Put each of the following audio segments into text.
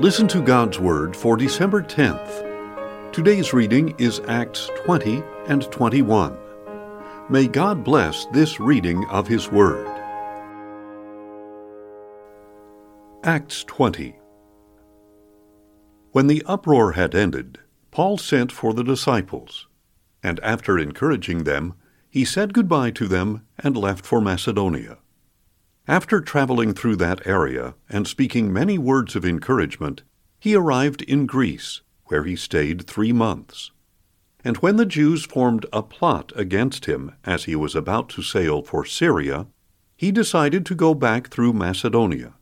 Listen to God's Word for December 10th. Today's reading is Acts 20 and 21. May God bless this reading of His Word. Acts 20 When the uproar had ended, Paul sent for the disciples, and after encouraging them, he said goodbye to them and left for Macedonia. After traveling through that area and speaking many words of encouragement, he arrived in Greece, where he stayed three months. And when the Jews formed a plot against him as he was about to sail for Syria, he decided to go back through Macedonia.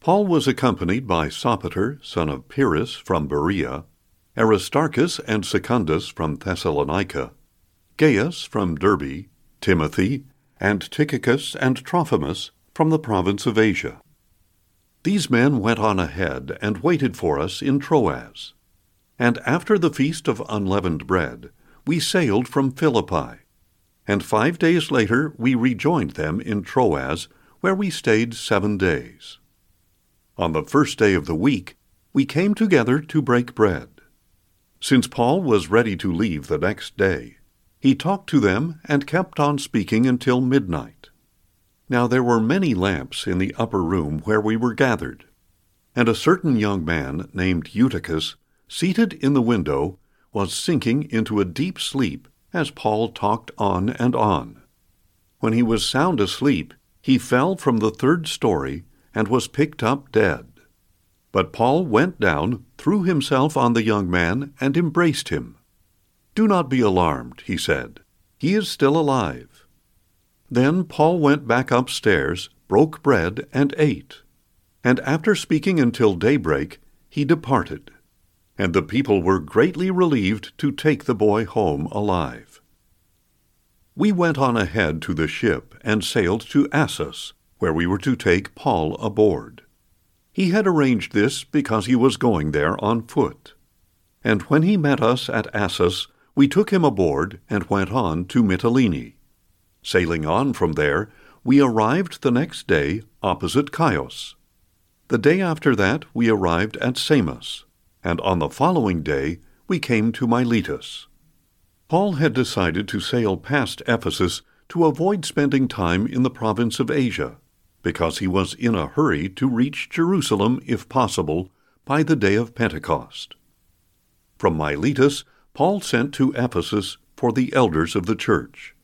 Paul was accompanied by Sopater, son of Pyrrhus, from Berea, Aristarchus and Secundus from Thessalonica, Gaius from Derbe, Timothy, and Tychicus and Trophimus from the province of Asia. These men went on ahead and waited for us in Troas. And after the feast of unleavened bread, we sailed from Philippi. And five days later we rejoined them in Troas, where we stayed seven days. On the first day of the week, we came together to break bread. Since Paul was ready to leave the next day, he talked to them and kept on speaking until midnight. Now there were many lamps in the upper room where we were gathered. And a certain young man named Eutychus, seated in the window, was sinking into a deep sleep as Paul talked on and on. When he was sound asleep, he fell from the third story and was picked up dead. But Paul went down, threw himself on the young man, and embraced him. Do not be alarmed, he said. He is still alive. Then Paul went back upstairs, broke bread, and ate. And after speaking until daybreak, he departed. And the people were greatly relieved to take the boy home alive. We went on ahead to the ship and sailed to Assos, where we were to take Paul aboard. He had arranged this because he was going there on foot. And when he met us at Assos, we took him aboard and went on to Mytilene. Sailing on from there, we arrived the next day opposite Chios. The day after that we arrived at Samos, and on the following day we came to Miletus. Paul had decided to sail past Ephesus to avoid spending time in the province of Asia, because he was in a hurry to reach Jerusalem, if possible, by the day of Pentecost. From Miletus Paul sent to Ephesus for the elders of the church.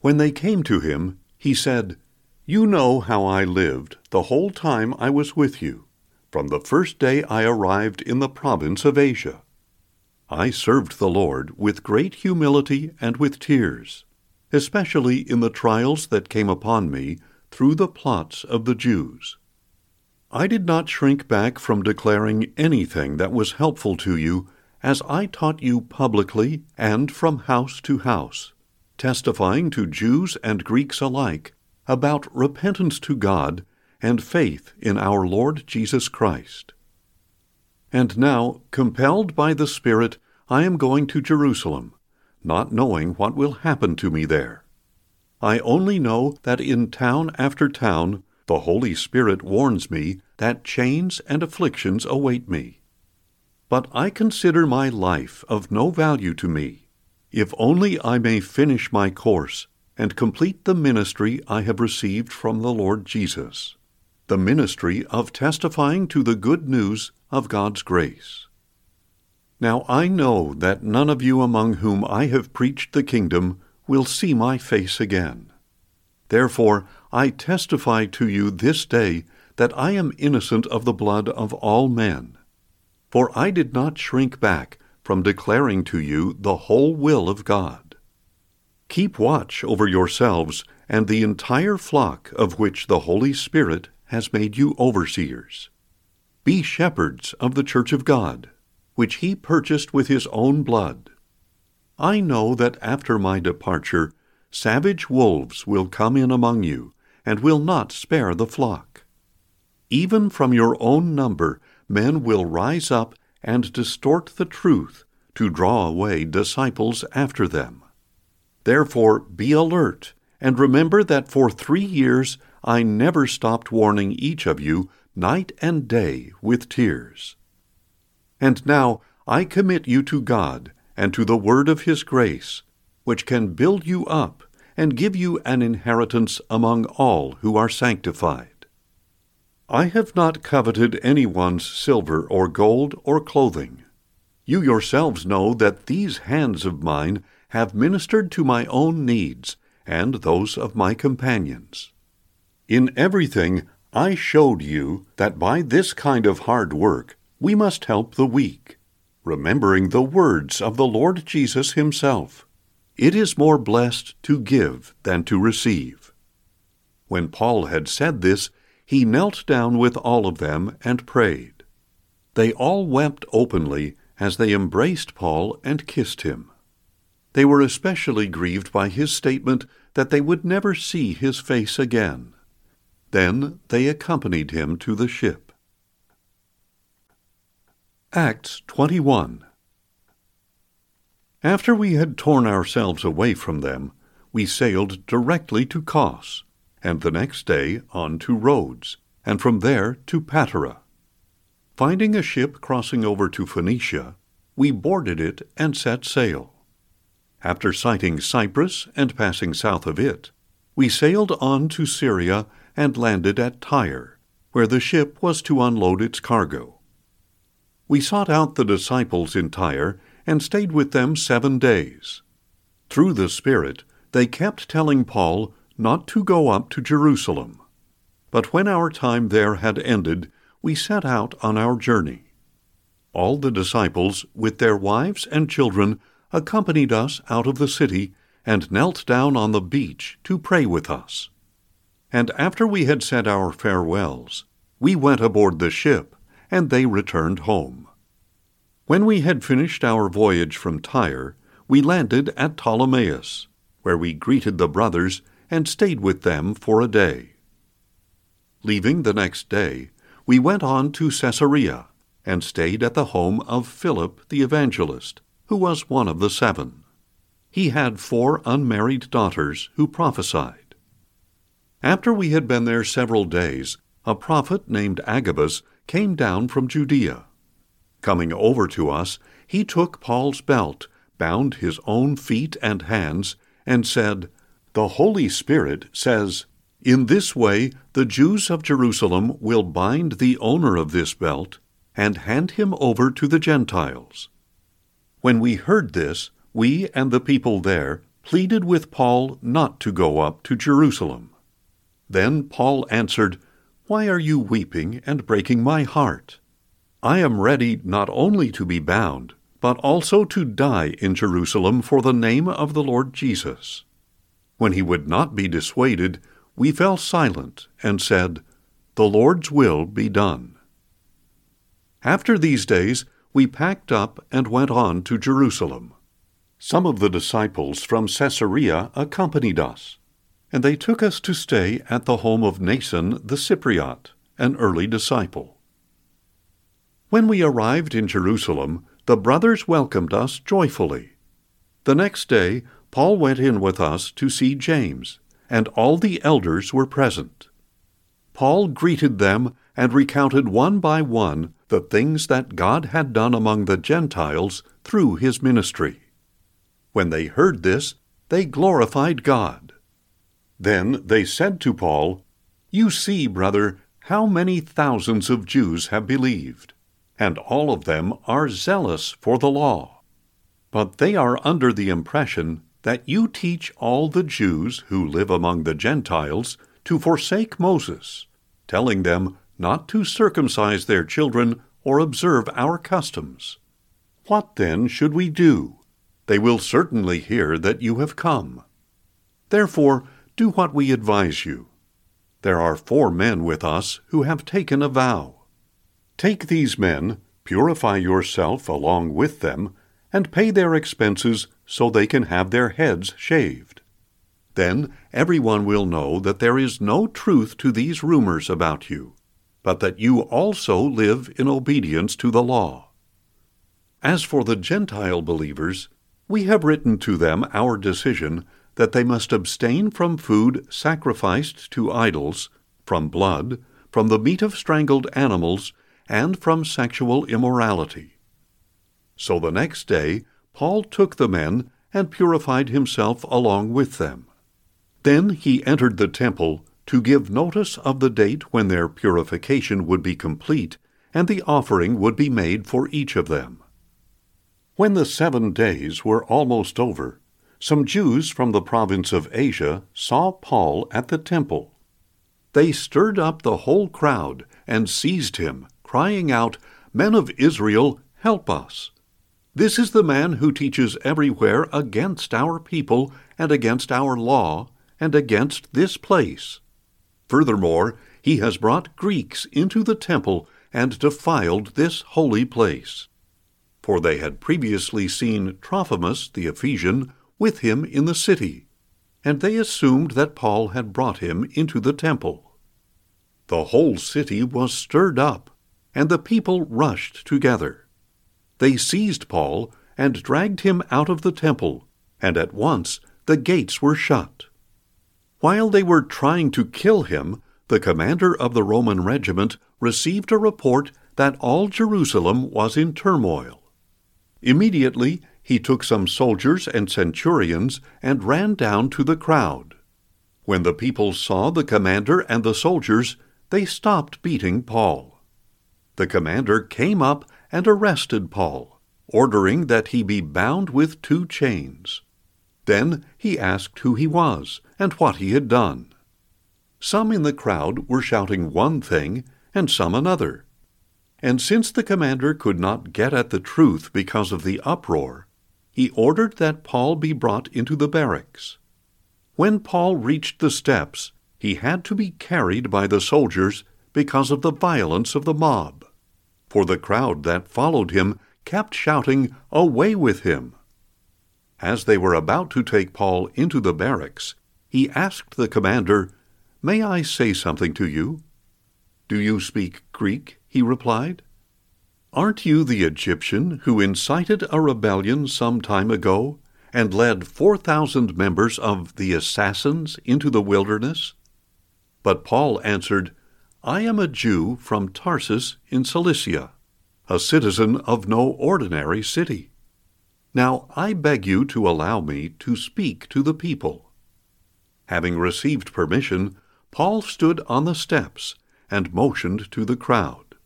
When they came to him, he said, You know how I lived the whole time I was with you, from the first day I arrived in the province of Asia. I served the Lord with great humility and with tears, especially in the trials that came upon me through the plots of the Jews. I did not shrink back from declaring anything that was helpful to you as I taught you publicly and from house to house, testifying to Jews and Greeks alike about repentance to God and faith in our Lord Jesus Christ. And now, compelled by the Spirit, I am going to Jerusalem, not knowing what will happen to me there. I only know that in town after town the Holy Spirit warns me that chains and afflictions await me. But I consider my life of no value to me, if only I may finish my course and complete the ministry I have received from the Lord Jesus, the ministry of testifying to the good news of God's grace. Now I know that none of you among whom I have preached the kingdom will see my face again. Therefore I testify to you this day that I am innocent of the blood of all men. For I did not shrink back from declaring to you the whole will of God. Keep watch over yourselves and the entire flock of which the Holy Spirit has made you overseers. Be shepherds of the church of God, which he purchased with his own blood. I know that after my departure, savage wolves will come in among you, and will not spare the flock. Even from your own number men will rise up and distort the truth to draw away disciples after them. Therefore, be alert, and remember that for three years I never stopped warning each of you night and day with tears. And now I commit you to God and to the word of his grace, which can build you up and give you an inheritance among all who are sanctified. I have not coveted anyone's silver or gold or clothing. You yourselves know that these hands of mine have ministered to my own needs and those of my companions. In everything, I showed you that by this kind of hard work we must help the weak, remembering the words of the Lord Jesus Himself. It is more blessed to give than to receive. When Paul had said this, he knelt down with all of them and prayed. They all wept openly as they embraced Paul and kissed him. They were especially grieved by his statement that they would never see his face again. Then they accompanied him to the ship. Acts 21 After we had torn ourselves away from them, we sailed directly to Kos, and the next day on to Rhodes, and from there to Patara. Finding a ship crossing over to Phoenicia, we boarded it and set sail. After sighting Cyprus and passing south of it, we sailed on to Syria and landed at Tyre, where the ship was to unload its cargo. We sought out the disciples in Tyre and stayed with them seven days. Through the Spirit, they kept telling Paul not to go up to Jerusalem. But when our time there had ended, we set out on our journey. All the disciples, with their wives and children, accompanied us out of the city and knelt down on the beach to pray with us. And after we had said our farewells, we went aboard the ship, and they returned home. When we had finished our voyage from Tyre, we landed at Ptolemais, where we greeted the brothers and stayed with them for a day. Leaving the next day, we went on to Caesarea and stayed at the home of Philip the evangelist who was one of the seven. He had four unmarried daughters who prophesied. After we had been there several days, a prophet named Agabus came down from Judea. Coming over to us, he took Paul's belt, bound his own feet and hands, and said, The Holy Spirit says, In this way the Jews of Jerusalem will bind the owner of this belt and hand him over to the Gentiles. When we heard this, we and the people there pleaded with Paul not to go up to Jerusalem. Then Paul answered, Why are you weeping and breaking my heart? I am ready not only to be bound, but also to die in Jerusalem for the name of the Lord Jesus. When he would not be dissuaded, we fell silent and said, The Lord's will be done. After these days, we packed up and went on to Jerusalem. Some of the disciples from Caesarea accompanied us, and they took us to stay at the home of Mnason the Cypriot, an early disciple. When we arrived in Jerusalem, the brothers welcomed us joyfully. The next day, Paul went in with us to see James, and all the elders were present. Paul greeted them and recounted one by one the things that God had done among the Gentiles through his ministry. When they heard this, they glorified God. Then they said to Paul, You see, brother, how many thousands of Jews have believed, and all of them are zealous for the law. But they are under the impression that you teach all the Jews who live among the Gentiles to forsake Moses, telling them not to circumcise their children or observe our customs. What then should we do? They will certainly hear that you have come. Therefore, do what we advise you. There are four men with us who have taken a vow. Take these men, purify yourself along with them, and pay their expenses so they can have their heads shaved. Then everyone will know that there is no truth to these rumors about you but that you also live in obedience to the law. As for the Gentile believers, we have written to them our decision that they must abstain from food sacrificed to idols, from blood, from the meat of strangled animals, and from sexual immorality. So the next day Paul took the men and purified himself along with them. Then he entered the temple to give notice of the date when their purification would be complete and the offering would be made for each of them. When the seven days were almost over, some Jews from the province of Asia saw Paul at the temple. They stirred up the whole crowd and seized him, crying out, Men of Israel, help us! This is the man who teaches everywhere against our people and against our law and against this place. Furthermore, he has brought Greeks into the temple and defiled this holy place. For they had previously seen Trophimus the Ephesian with him in the city, and they assumed that Paul had brought him into the temple. The whole city was stirred up, and the people rushed together. They seized Paul and dragged him out of the temple, and at once the gates were shut. While they were trying to kill him, the commander of the Roman regiment received a report that all Jerusalem was in turmoil. Immediately he took some soldiers and centurions and ran down to the crowd. When the people saw the commander and the soldiers, they stopped beating Paul. The commander came up and arrested Paul, ordering that he be bound with two chains. Then he asked who he was and what he had done. Some in the crowd were shouting one thing and some another. And since the commander could not get at the truth because of the uproar, he ordered that Paul be brought into the barracks. When Paul reached the steps, he had to be carried by the soldiers because of the violence of the mob. For the crowd that followed him kept shouting, Away with him! As they were about to take Paul into the barracks, he asked the commander, May I say something to you? Do you speak Greek? he replied. Aren't you the Egyptian who incited a rebellion some time ago and led 4,000 members of the assassins into the wilderness? But Paul answered, I am a Jew from Tarsus in Cilicia, a citizen of no ordinary city. Now I beg you to allow me to speak to the people. Having received permission, Paul stood on the steps and motioned to the crowd.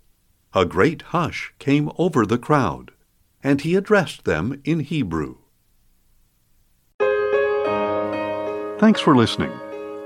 A great hush came over the crowd, and he addressed them in Hebrew. Thanks for listening,